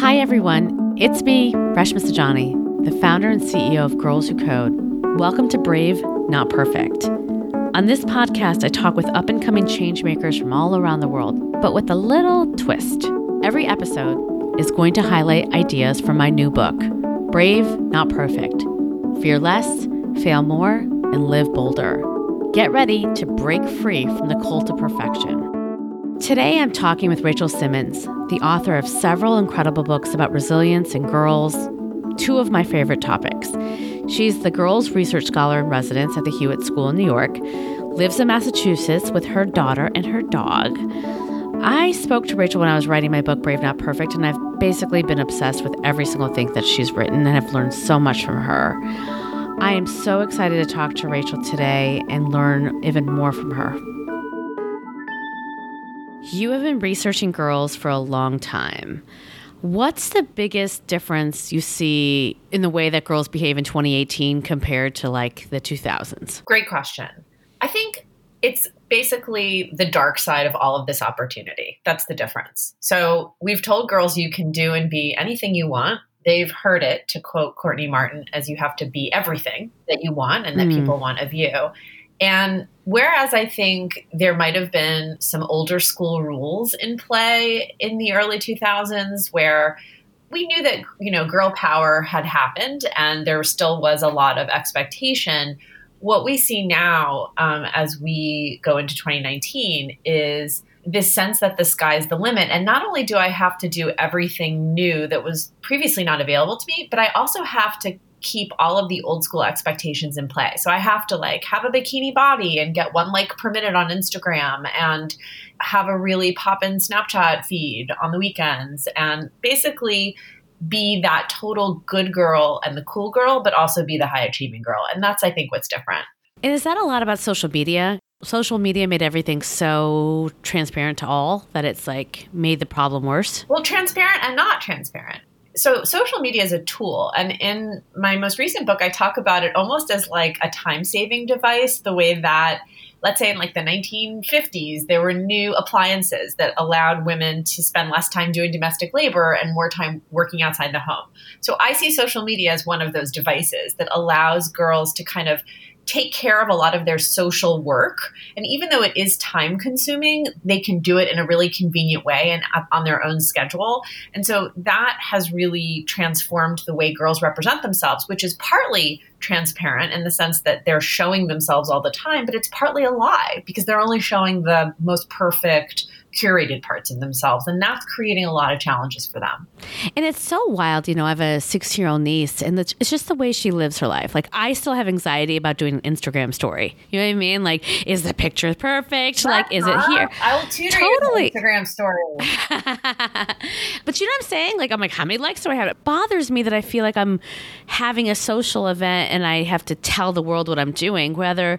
Hi, everyone. It's me, Reshma Saujani, the founder and CEO of Girls Who Code. Welcome to Brave, Not Perfect. On this podcast, I talk with up and coming changemakers from all around the world, but with a little twist. Every episode is going to highlight ideas from my new book, Brave, Not Perfect Fear Less, Fail More, and Live Bolder. Get ready to break free from the cult of perfection. Today, I'm talking with Rachel Simmons, the author of several incredible books about resilience and girls, two of my favorite topics. She's the Girls Research Scholar in Residence at the Hewitt School in New York, lives in Massachusetts with her daughter and her dog. I spoke to Rachel when I was writing my book, Brave Not Perfect, and I've basically been obsessed with every single thing that she's written and have learned so much from her. I am so excited to talk to Rachel today and learn even more from her. You have been researching girls for a long time. What's the biggest difference you see in the way that girls behave in 2018 compared to like the 2000s? Great question. I think it's basically the dark side of all of this opportunity. That's the difference. So we've told girls you can do and be anything you want. They've heard it, to quote Courtney Martin, as you have to be everything that you want and that mm. people want of you. And whereas I think there might have been some older school rules in play in the early 2000s where we knew that, you know, girl power had happened and there still was a lot of expectation what we see now um, as we go into 2019 is this sense that the sky's the limit. And not only do I have to do everything new that was previously not available to me, but I also have to keep all of the old school expectations in play. So I have to like have a bikini body and get one like per minute on Instagram and have a really pop in Snapchat feed on the weekends and basically be that total good girl and the cool girl, but also be the high achieving girl. And that's, I think, what's different. And is that a lot about social media? Social media made everything so transparent to all that it's like made the problem worse? Well, transparent and not transparent. So, social media is a tool. And in my most recent book, I talk about it almost as like a time saving device, the way that let's say in like the 1950s, there were new appliances that allowed women to spend less time doing domestic labor and more time working outside the home. So I see social media as one of those devices that allows girls to kind of take care of a lot of their social work. And even though it is time consuming, they can do it in a really convenient way and on their own schedule. And so that has really transformed the way girls represent themselves, which is partly transparent in the sense that they're showing themselves all the time, but it's partly a lie because they're only showing the most perfect curated parts of themselves. And that's creating a lot of challenges for them. And it's so wild. You know, I have a 16 year old niece, and it's just the way she lives her life. Like, I still have anxiety about doing an Instagram story. You know what I mean? Like, is the picture perfect? like, is it here? I will tutor totally. Instagram story. but you know what I'm saying? Like, I'm like, how many likes do I have? It bothers me that I feel like I'm having a social event and I have to tell the world what I'm doing, whether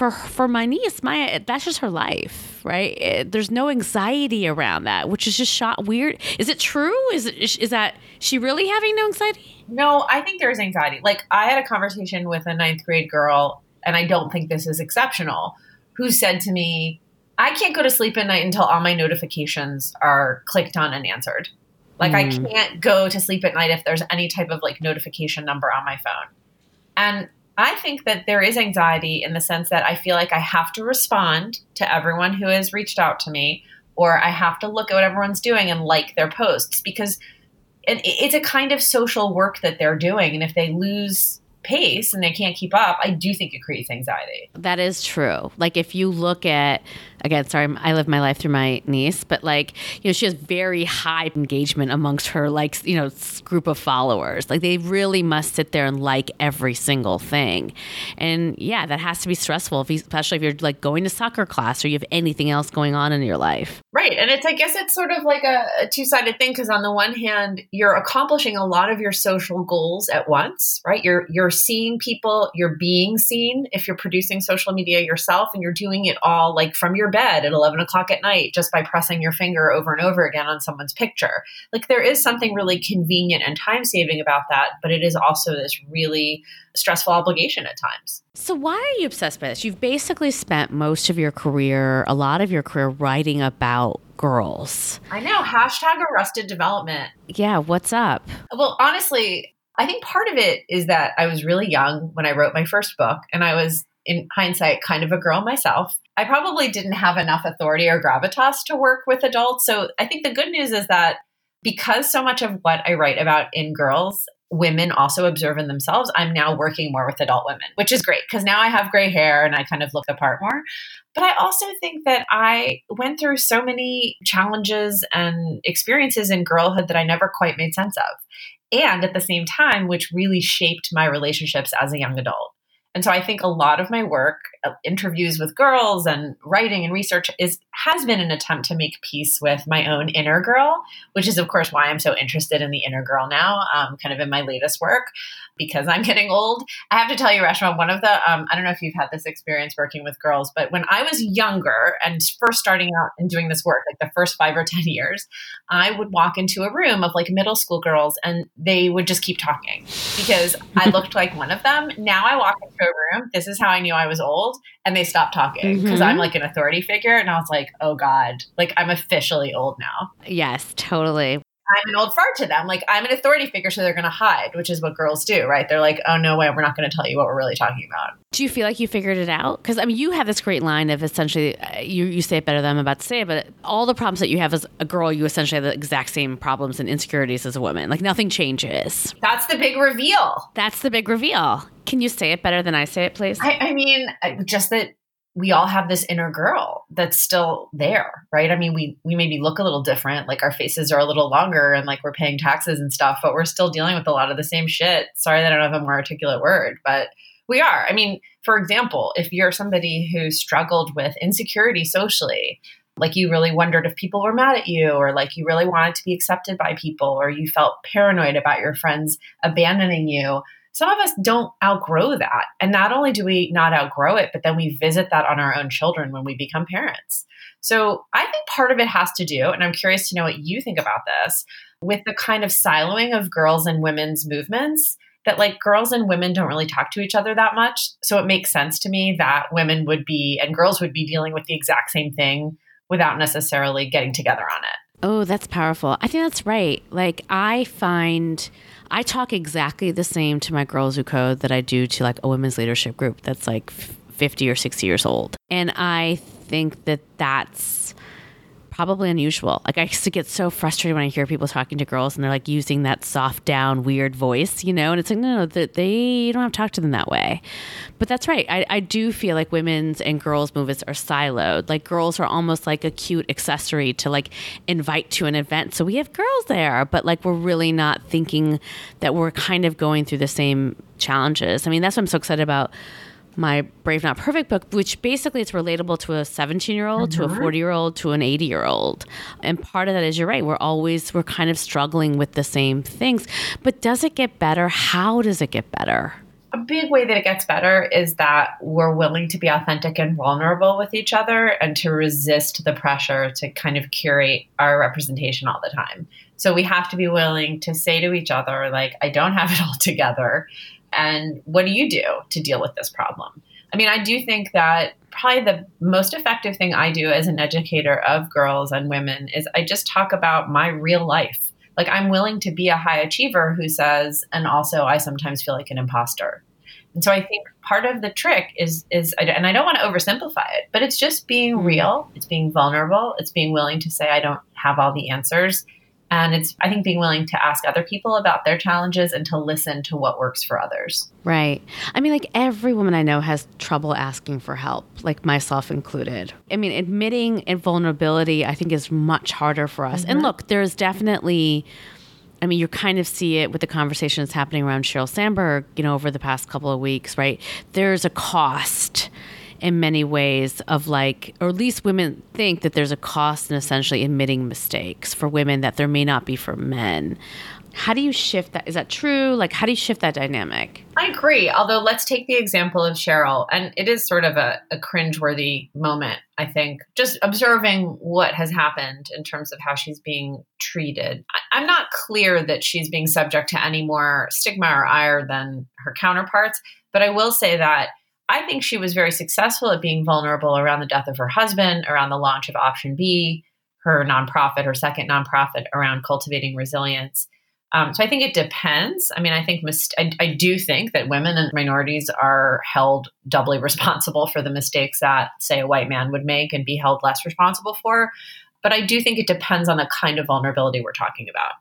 for for my niece, my that's just her life, right? It, there's no anxiety around that, which is just shot weird. Is it true? Is it is that she really having no anxiety? No, I think there's anxiety. Like I had a conversation with a ninth grade girl, and I don't think this is exceptional, who said to me, "I can't go to sleep at night until all my notifications are clicked on and answered." Like mm. I hmm. can't go to sleep at night if there's any type of like notification number on my phone. And I think that there is anxiety in the sense that I feel like I have to respond to everyone who has reached out to me, or I have to look at what everyone's doing and like their posts because it's a kind of social work that they're doing. And if they lose pace and they can't keep up, I do think it creates anxiety. That is true. Like if you look at again, sorry, I live my life through my niece, but like, you know, she has very high engagement amongst her, like, you know, group of followers. Like, they really must sit there and like every single thing. And yeah, that has to be stressful, if you, especially if you're like going to soccer class or you have anything else going on in your life. Right. And it's, I guess it's sort of like a, a two sided thing because on the one hand, you're accomplishing a lot of your social goals at once, right? You're, you're seeing people, you're being seen if you're producing social media yourself and you're doing it all like from your bed at 11 o'clock at night just by pressing your finger over and over again on someone's picture. Like there is something really convenient and time saving about that, but it is also this really stressful obligation at times. So, why are you obsessed by this? You've basically spent most of your career, a lot of your career, writing about girls. I know. Hashtag arrested development. Yeah, what's up? Well, honestly, I think part of it is that I was really young when I wrote my first book, and I was, in hindsight, kind of a girl myself. I probably didn't have enough authority or gravitas to work with adults. So I think the good news is that because so much of what I write about in girls women also observe in themselves, I'm now working more with adult women, which is great because now I have gray hair and I kind of look the part more. But I also think that I went through so many challenges and experiences in girlhood that I never quite made sense of. And at the same time, which really shaped my relationships as a young adult. And so I think a lot of my work, uh, interviews with girls and writing and research is has been an attempt to make peace with my own inner girl, which is of course why I'm so interested in the inner girl now, um, kind of in my latest work because I'm getting old. I have to tell you, Reshma, one of the um, I don't know if you've had this experience working with girls, but when I was younger and first starting out and doing this work, like the first five or ten years, I would walk into a room of like middle school girls and they would just keep talking because I looked like one of them. Now I walk into room. This is how I knew I was old, and they stopped talking because mm-hmm. I'm like an authority figure, and I was like, oh god, like I'm officially old now. Yes, totally. I'm an old fart to them. Like I'm an authority figure, so they're going to hide, which is what girls do, right? They're like, oh no way, we're not going to tell you what we're really talking about. Do you feel like you figured it out? Because I mean, you have this great line of essentially, uh, you you say it better than I'm about to say, it, but all the problems that you have as a girl, you essentially have the exact same problems and insecurities as a woman. Like nothing changes. That's the big reveal. That's the big reveal. Can you say it better than I say it, please? I, I mean, just that we all have this inner girl that's still there right? I mean we we maybe look a little different like our faces are a little longer and like we're paying taxes and stuff but we're still dealing with a lot of the same shit. Sorry that i don't have a more articulate word but we are. I mean for example if you're somebody who struggled with insecurity socially like you really wondered if people were mad at you or like you really wanted to be accepted by people or you felt paranoid about your friends abandoning you some of us don't outgrow that. And not only do we not outgrow it, but then we visit that on our own children when we become parents. So I think part of it has to do, and I'm curious to know what you think about this, with the kind of siloing of girls and women's movements that like girls and women don't really talk to each other that much. So it makes sense to me that women would be and girls would be dealing with the exact same thing without necessarily getting together on it. Oh, that's powerful. I think that's right. Like I find I talk exactly the same to my Girls Who Code that I do to like a women's leadership group that's like 50 or 60 years old. And I think that that's probably unusual. Like I used to get so frustrated when I hear people talking to girls and they're like using that soft down weird voice, you know, and it's like no, no, they you don't have to talk to them that way. But that's right. I, I do feel like women's and girls' movements are siloed. Like girls are almost like a cute accessory to like invite to an event. So we have girls there, but like we're really not thinking that we're kind of going through the same challenges. I mean, that's what I'm so excited about my Brave Not Perfect book, which basically it's relatable to a 17 year old, to a mm-hmm. 40 year old, to an 80 year old. And part of that is you're right. We're always, we're kind of struggling with the same things. But does it get better? How does it get better? A big way that it gets better is that we're willing to be authentic and vulnerable with each other and to resist the pressure to kind of curate our representation all the time. So we have to be willing to say to each other, like, I don't have it all together. And what do you do to deal with this problem? I mean, I do think that probably the most effective thing I do as an educator of girls and women is I just talk about my real life. Like, I'm willing to be a high achiever who says, and also I sometimes feel like an imposter. And so I think part of the trick is is and I don't want to oversimplify it, but it's just being mm-hmm. real, it's being vulnerable, it's being willing to say I don't have all the answers and it's, I think, being willing to ask other people about their challenges and to listen to what works for others. Right. I mean, like every woman I know has trouble asking for help, like myself included. I mean, admitting vulnerability, I think, is much harder for us. Mm-hmm. And look, there's definitely. I mean, you kind of see it with the conversations happening around Sheryl Sandberg, you know, over the past couple of weeks, right? There's a cost in many ways of like, or at least women think that there's a cost in essentially admitting mistakes for women that there may not be for men. How do you shift that? Is that true? Like, how do you shift that dynamic? I agree. Although, let's take the example of Sheryl, and it is sort of a, a cringeworthy moment, I think, just observing what has happened in terms of how she's being treated. I, I'm not clear that she's being subject to any more stigma or ire than her counterparts, but I will say that I think she was very successful at being vulnerable around the death of her husband, around the launch of Option B, her nonprofit, her second nonprofit around cultivating resilience. Um, so I think it depends. I mean, I think mis- I, I, do think that women and minorities are held doubly responsible for the mistakes that, say, a white man would make and be held less responsible for. But I do think it depends on the kind of vulnerability we're talking about.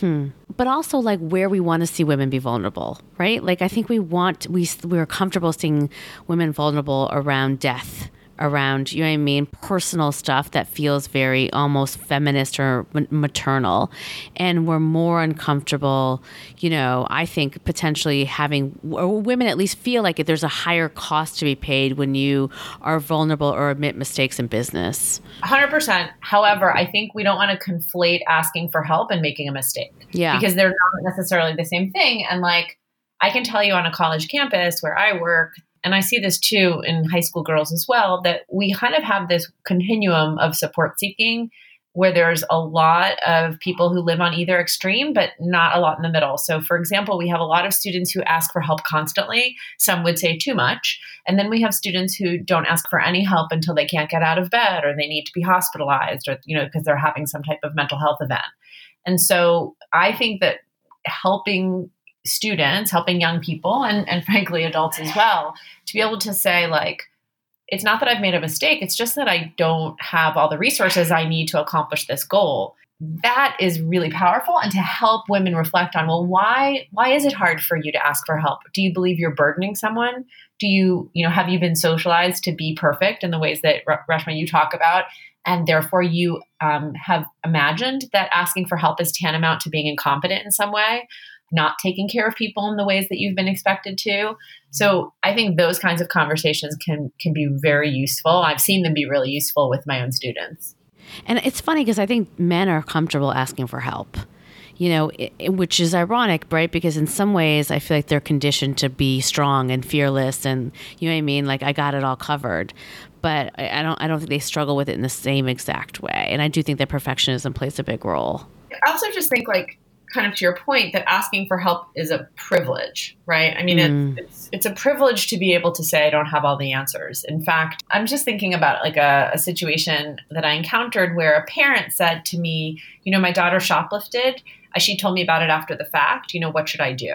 Hmm. But also, like where we want to see women be vulnerable, right? Like I think we want we we're comfortable seeing women vulnerable around death around, you know what I mean, personal stuff that feels very almost feminist or maternal. And we're more uncomfortable, you know, I think potentially having, or women at least feel like there's a higher cost to be paid when you are vulnerable or admit mistakes in business. 100%. However, I think we don't want to conflate asking for help and making a mistake. Yeah. Because they're not necessarily the same thing. And like, I can tell you on a college campus where I work, and I see this too in high school girls as well, that we kind of have this continuum of support seeking where there's a lot of people who live on either extreme, but not a lot in the middle. So, for example, we have a lot of students who ask for help constantly. Some would say too much. And then we have students who don't ask for any help until they can't get out of bed or they need to be hospitalized or, you know, because they're having some type of mental health event. And so I think that helping students, helping young people and, and frankly adults as well, to be able to say, like, it's not that I've made a mistake, it's just that I don't have all the resources I need to accomplish this goal. That is really powerful and to help women reflect on well why why is it hard for you to ask for help? Do you believe you're burdening someone? Do you, you know, have you been socialized to be perfect in the ways that Reshma you talk about? and therefore you um, have imagined that asking for help is tantamount to being incompetent in some way not taking care of people in the ways that you've been expected to. So I think those kinds of conversations can can be very useful. I've seen them be really useful with my own students. And it's funny because I think men are comfortable asking for help. You know, it, which is ironic, right? Because in some ways, I feel like they're conditioned to be strong and fearless, and you know what I mean. Like I got it all covered, but I, I don't. I don't think they struggle with it in the same exact way. And I do think that perfectionism plays a big role. I also just think like kind of to your point that asking for help is a privilege, right? I mean, mm. it's, it's a privilege to be able to say I don't have all the answers. In fact, I'm just thinking about like a, a situation that I encountered where a parent said to me, you know, my daughter shoplifted. Uh, she told me about it after the fact. You know, what should I do?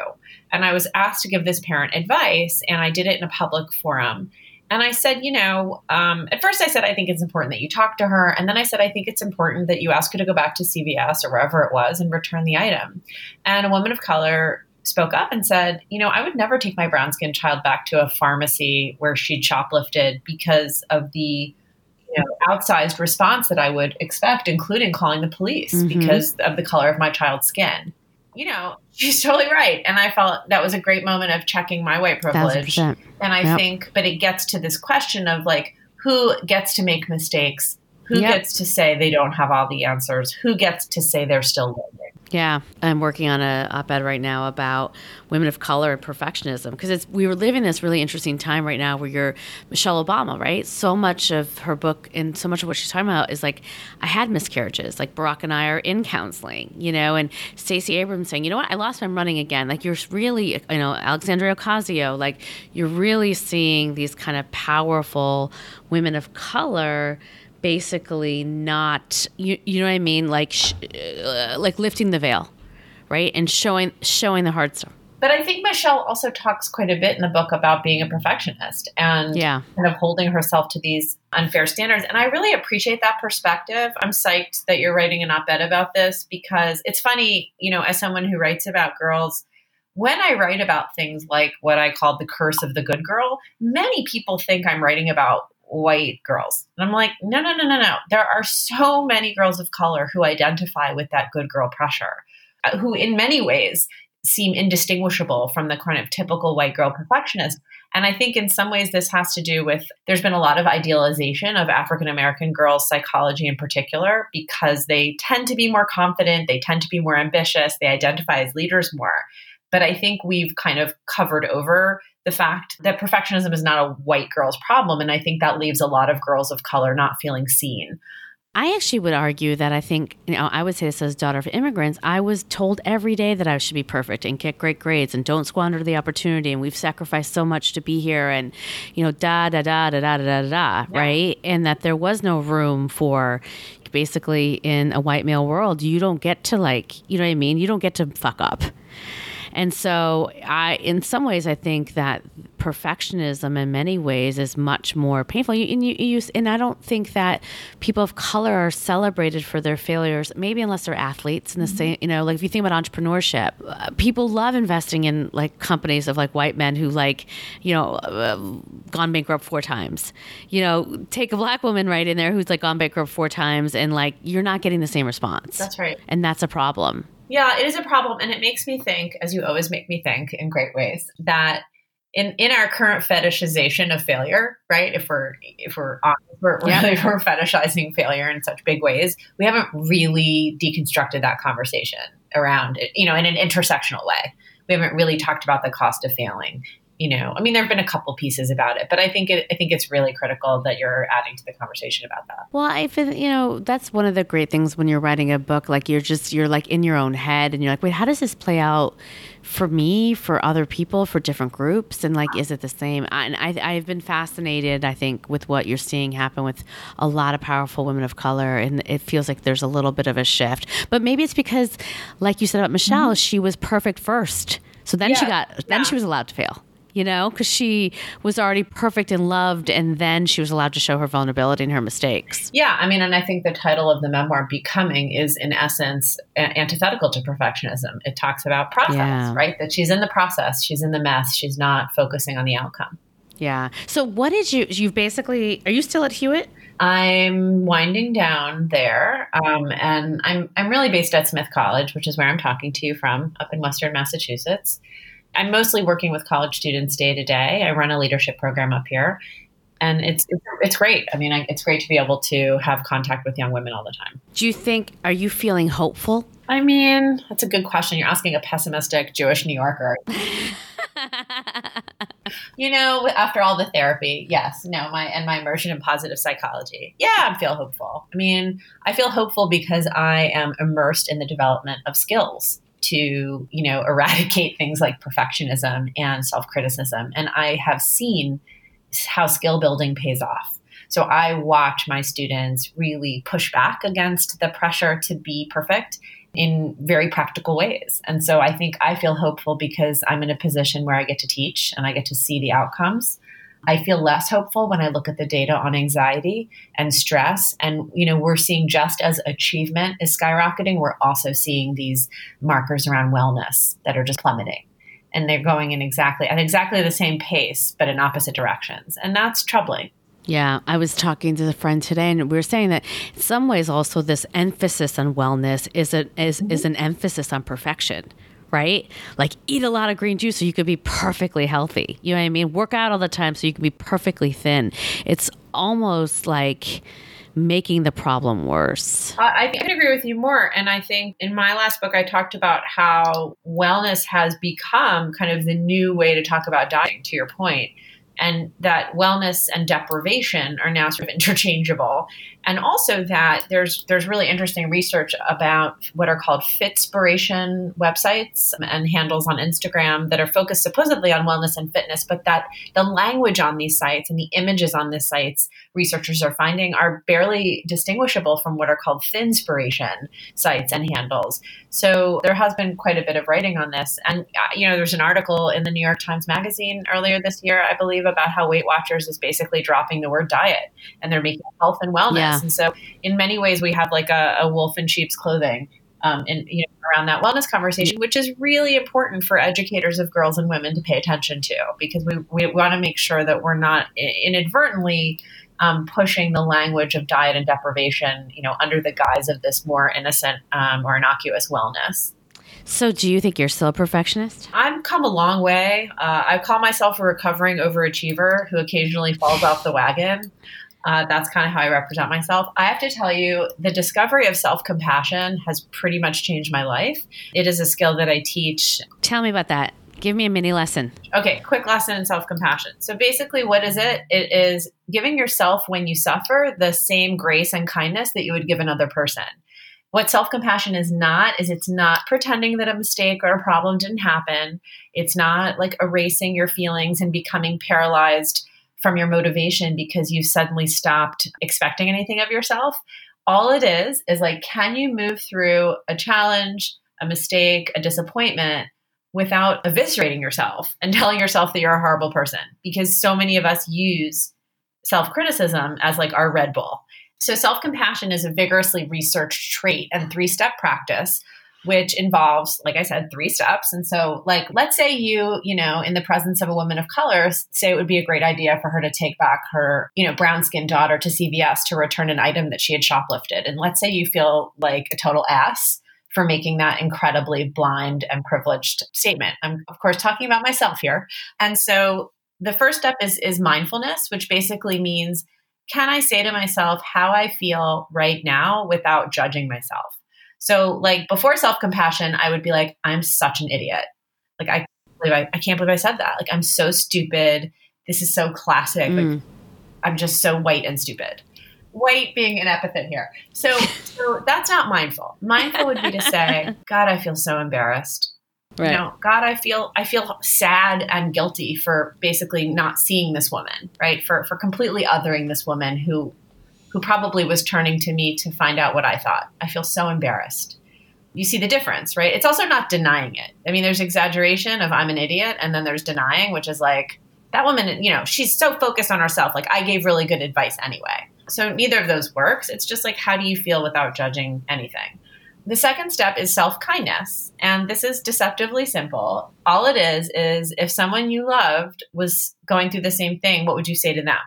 And I was asked to give this parent advice, and I did it in a public forum. And I said, you know, um, at first I said, I think it's important that you talk to her. And then I said, I think it's important that you ask her to go back to CVS or wherever it was and return the item. And a woman of color spoke up and said, you know, I would never take my brown skinned child back to a pharmacy where she'd shoplifted because of the you know, outsized response that I would expect, including calling the police mm-hmm. because of the color of my child's skin you know, she's totally right. And I felt that was a great moment of checking my white privilege. And I yep. think, but it gets to this question of like, who gets to make mistakes? Who yep. gets to say they don't have all the answers? Who gets to say they're still learning? Yeah, I'm working on a op-ed right now about women of color and perfectionism because it's we were living this really interesting time right now where you're Michelle Obama, right? So much of her book and so much of what she's talking about is like I had miscarriages, like Barack and I are in counseling, you know, and Stacey Abrams saying, you know what, I lost my running again. Like you're really, you know, Alexandria Ocasio, like you're really seeing these kind of powerful women of color basically not you, you know what I mean like sh- uh, like lifting the veil right and showing showing the hard stuff but I think Michelle also talks quite a bit in the book about being a perfectionist and yeah. kind of holding herself to these unfair standards. And I really appreciate that perspective. I'm psyched that you're writing an op ed about this because it's funny, you know, as someone who writes about girls, when I write about things like what I call the curse of the good girl, many people think I'm writing about white girls. And I'm like, no, no, no, no, no. There are so many girls of color who identify with that good girl pressure, uh, who in many ways seem indistinguishable from the kind of typical white girl perfectionist. And I think in some ways this has to do with there's been a lot of idealization of African American girls' psychology in particular because they tend to be more confident, they tend to be more ambitious, they identify as leaders more. But I think we've kind of covered over the fact that perfectionism is not a white girl's problem. And I think that leaves a lot of girls of color not feeling seen. I actually would argue that I think, you know, I would say this as daughter of immigrants, I was told every day that I should be perfect and get great grades and don't squander the opportunity. And we've sacrificed so much to be here and, you know, da, da, da, da, da, da, da, yeah. right? And that there was no room for, basically, in a white male world, you don't get to, like, you know what I mean? You don't get to fuck up. And so, I, in some ways, I think that perfectionism, in many ways, is much more painful. You, and, you, you, and I don't think that people of color are celebrated for their failures. Maybe unless they're athletes. In the mm-hmm. same, you know, like if you think about entrepreneurship, uh, people love investing in like companies of like white men who like, you know, uh, gone bankrupt four times. You know, take a black woman right in there who's like gone bankrupt four times, and like you're not getting the same response. That's right, and that's a problem. Yeah, it is a problem. And it makes me think, as you always make me think in great ways, that in, in our current fetishization of failure, right? If we're if we're if we're, yeah. we're fetishizing failure in such big ways, we haven't really deconstructed that conversation around it, you know, in an intersectional way. We haven't really talked about the cost of failing you know, I mean, there have been a couple pieces about it, but I think it, I think it's really critical that you're adding to the conversation about that. Well, I feel, you know, that's one of the great things when you're writing a book. Like you're just you're like in your own head, and you're like, wait, how does this play out for me, for other people, for different groups, and like, is it the same? And I, I've been fascinated, I think, with what you're seeing happen with a lot of powerful women of color, and it feels like there's a little bit of a shift. But maybe it's because, like you said about Michelle, mm-hmm. she was perfect first. So then yeah. she got, then yeah. she was allowed to fail you know, because she was already perfect and loved, and then she was allowed to show her vulnerability and her mistakes. Yeah, I mean, and I think the title of the memoir, Becoming, is in essence antithetical to perfectionism. It talks about process, yeah. right? That she's in the process, she's in the mess, she's not focusing on the outcome. Yeah. So, what did you, you've basically, are you still at Hewitt? I'm winding down there, um, and I'm I'm really based at Smith College, which is where I'm talking to you from, up in Western Massachusetts. I'm mostly working with college students day to day. I run a leadership program up here, and it's it's, great. I mean, I, it's great to be able to have contact with young women all the time. Do you think? Are you feeling hopeful? I mean, that's a good question. You're asking a pessimistic Jewish New Yorker. you know, after all the therapy, yes, no, my and my immersion in positive psychology. Yeah, I feel hopeful. I mean, I feel hopeful because I am immersed in the development of skills to you know eradicate things like perfectionism and self-criticism. And i have seen how skill building pays off. So i watch my students really push back against the pressure to be perfect in very practical ways. And so i think i feel hopeful because i'm in a position where i get to teach and i get to see the outcomes I feel less hopeful when I look at the data on anxiety and stress. And, you know, we're seeing just as achievement is skyrocketing, we're also seeing these markers around wellness that are just plummeting. And they're going in exactly at exactly the same pace, but in opposite directions. And that's troubling. Yeah, I was talking to a friend today, and we were saying that in some ways, also this emphasis on wellness is a, is, mm-hmm. is an emphasis on perfection right? Like eat a lot of green juice so you could be perfectly healthy. You know what I mean? Work out all the time so you can be perfectly thin. It's almost like making the problem worse. I, I can agree with you more. And I think in my last book, I talked about how wellness has become kind of the new way to talk about dieting, to your point and that wellness and deprivation are now sort of interchangeable and also that there's there's really interesting research about what are called fitspiration websites and handles on Instagram that are focused supposedly on wellness and fitness, but that the language on these sites and the images on these sites researchers are finding are barely distinguishable from what are called thinspiration sites and handles. So there has been quite a bit of writing on this, and uh, you know there's an article in the New York Times Magazine earlier this year, I believe, about how Weight Watchers is basically dropping the word diet and they're making health and wellness. Yeah. And so, in many ways, we have like a, a wolf in sheep's clothing. Um, and you know, around that wellness conversation, which is really important for educators of girls and women to pay attention to, because we, we want to make sure that we're not inadvertently um, pushing the language of diet and deprivation, you know, under the guise of this more innocent um, or innocuous wellness. So, do you think you're still a perfectionist? I've come a long way. Uh, I call myself a recovering overachiever who occasionally falls off the wagon. Uh, that's kind of how I represent myself. I have to tell you, the discovery of self compassion has pretty much changed my life. It is a skill that I teach. Tell me about that. Give me a mini lesson. Okay, quick lesson in self compassion. So, basically, what is it? It is giving yourself, when you suffer, the same grace and kindness that you would give another person. What self compassion is not is it's not pretending that a mistake or a problem didn't happen. It's not like erasing your feelings and becoming paralyzed from your motivation because you suddenly stopped expecting anything of yourself. All it is is like, can you move through a challenge, a mistake, a disappointment without eviscerating yourself and telling yourself that you're a horrible person? Because so many of us use self criticism as like our Red Bull. So, self compassion is a vigorously researched trait and three step practice which involves like i said three steps. And so like let's say you you know in the presence of a woman of color say it would be a great idea for her to take back her you know brown skinned daughter to cvs to return an item that she had shoplifted. And let's say you feel like a total ass for making that incredibly blind and privileged statement. I'm of course talking about myself here. And so the first step is is mindfulness which basically means can i say to myself how i feel right now without judging myself so, like before self compassion, I would be like, I'm such an idiot. Like, I, I, I can't believe I said that. Like, I'm so stupid. This is so classic. Mm. Like, I'm just so white and stupid. White being an epithet here. So, so that's not mindful. Mindful would be to say, God, I feel so embarrassed. Right. You know, God, I feel I feel sad and guilty for basically not seeing this woman, right? For for completely othering this woman who who probably was turning to me to find out what I thought. I feel so embarrassed. You see the difference, right? It's also not denying it. I mean, there's exaggeration of I'm an idiot, and then there's denying, which is like, that woman, you know, she's so focused on herself. Like, I gave really good advice anyway. So neither of those works. It's just like, how do you feel without judging anything? The second step is self kindness. And this is deceptively simple. All it is, is if someone you loved was going through the same thing, what would you say to them?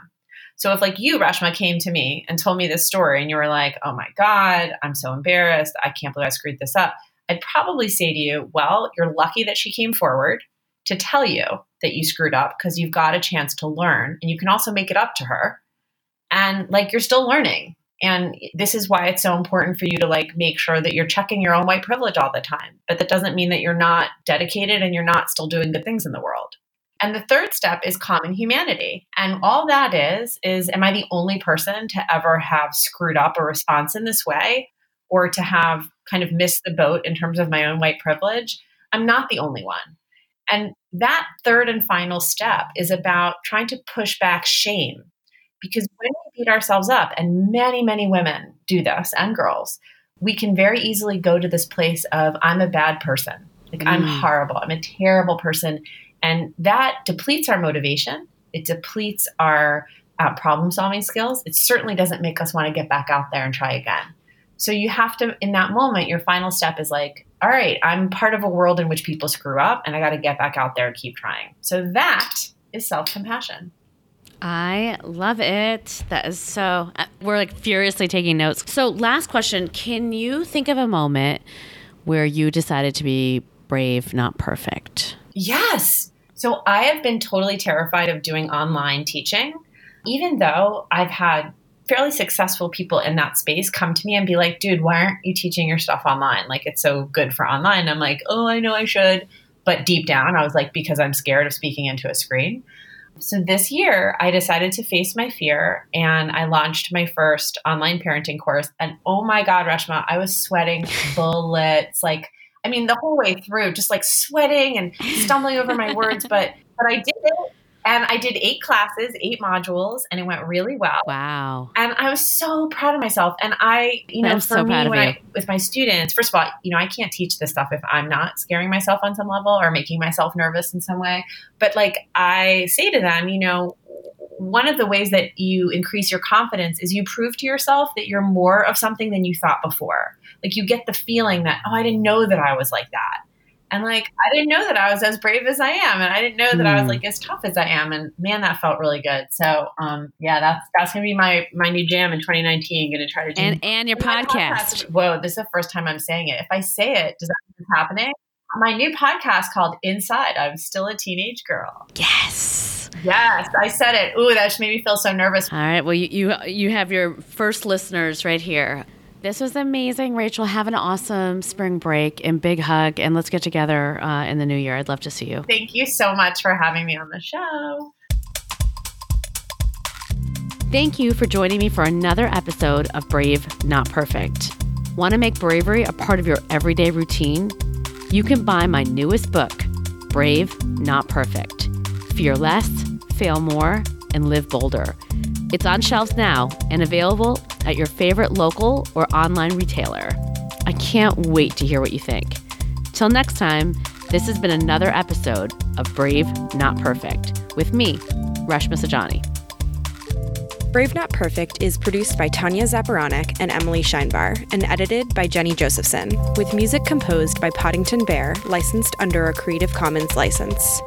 So if like you, Reshma, came to me and told me this story and you were like, oh my God, I'm so embarrassed. I can't believe I screwed this up. I'd probably say to you, well, you're lucky that she came forward to tell you that you screwed up because you've got a chance to learn and you can also make it up to her. And like you're still learning. And this is why it's so important for you to like make sure that you're checking your own white privilege all the time. But that doesn't mean that you're not dedicated and you're not still doing good things in the world. And the third step is common humanity. And all that is, is am I the only person to ever have screwed up a response in this way or to have kind of missed the boat in terms of my own white privilege? I'm not the only one. And that third and final step is about trying to push back shame. Because when we beat ourselves up, and many, many women do this and girls, we can very easily go to this place of, I'm a bad person. Like, mm. I'm horrible. I'm a terrible person. And that depletes our motivation. It depletes our uh, problem solving skills. It certainly doesn't make us want to get back out there and try again. So you have to, in that moment, your final step is like, all right, I'm part of a world in which people screw up and I got to get back out there and keep trying. So that is self compassion. I love it. That is so, uh, we're like furiously taking notes. So, last question Can you think of a moment where you decided to be brave, not perfect? Yes. So I have been totally terrified of doing online teaching, even though I've had fairly successful people in that space come to me and be like, dude, why aren't you teaching your stuff online? Like, it's so good for online. I'm like, oh, I know I should. But deep down, I was like, because I'm scared of speaking into a screen. So this year, I decided to face my fear and I launched my first online parenting course. And oh my God, Reshma, I was sweating bullets. Like, I mean, the whole way through, just like sweating and stumbling over my words, but but I did it. And I did eight classes, eight modules, and it went really well. Wow. And I was so proud of myself. And I, you know, for so me, when I, with my students, first of all, you know, I can't teach this stuff if I'm not scaring myself on some level or making myself nervous in some way. But like I say to them, you know, one of the ways that you increase your confidence is you prove to yourself that you're more of something than you thought before. Like you get the feeling that, oh, I didn't know that I was like that. And like, I didn't know that I was as brave as I am. And I didn't know that mm. I was hmm. like as tough as I am. And man, that felt really good. So, um, yeah, that's, that's going to be my, my new jam in 2019. Going to try to do. And, and your podcast. podcast. Whoa, this is the first time I'm saying it. If I say it, does that mean it's happening. My new podcast called Inside. I'm still a teenage girl. Yes. Yes, I said it. Ooh, that just made me feel so nervous. All right. Well, you you, you have your first listeners right here. This was amazing, Rachel. Have an awesome spring break and big hug, and let's get together uh, in the new year. I'd love to see you. Thank you so much for having me on the show. Thank you for joining me for another episode of Brave Not Perfect. Want to make bravery a part of your everyday routine? You can buy my newest book, Brave Not Perfect Fear Less, Fail More, and Live Bolder. It's on shelves now and available at your favorite local or online retailer. I can't wait to hear what you think. Till next time, this has been another episode of Brave Not Perfect with me, Reshma Saujani. Brave Not Perfect is produced by Tanya Zaporanik and Emily Scheinbar and edited by Jenny Josephson, with music composed by Poddington Bear, licensed under a Creative Commons license.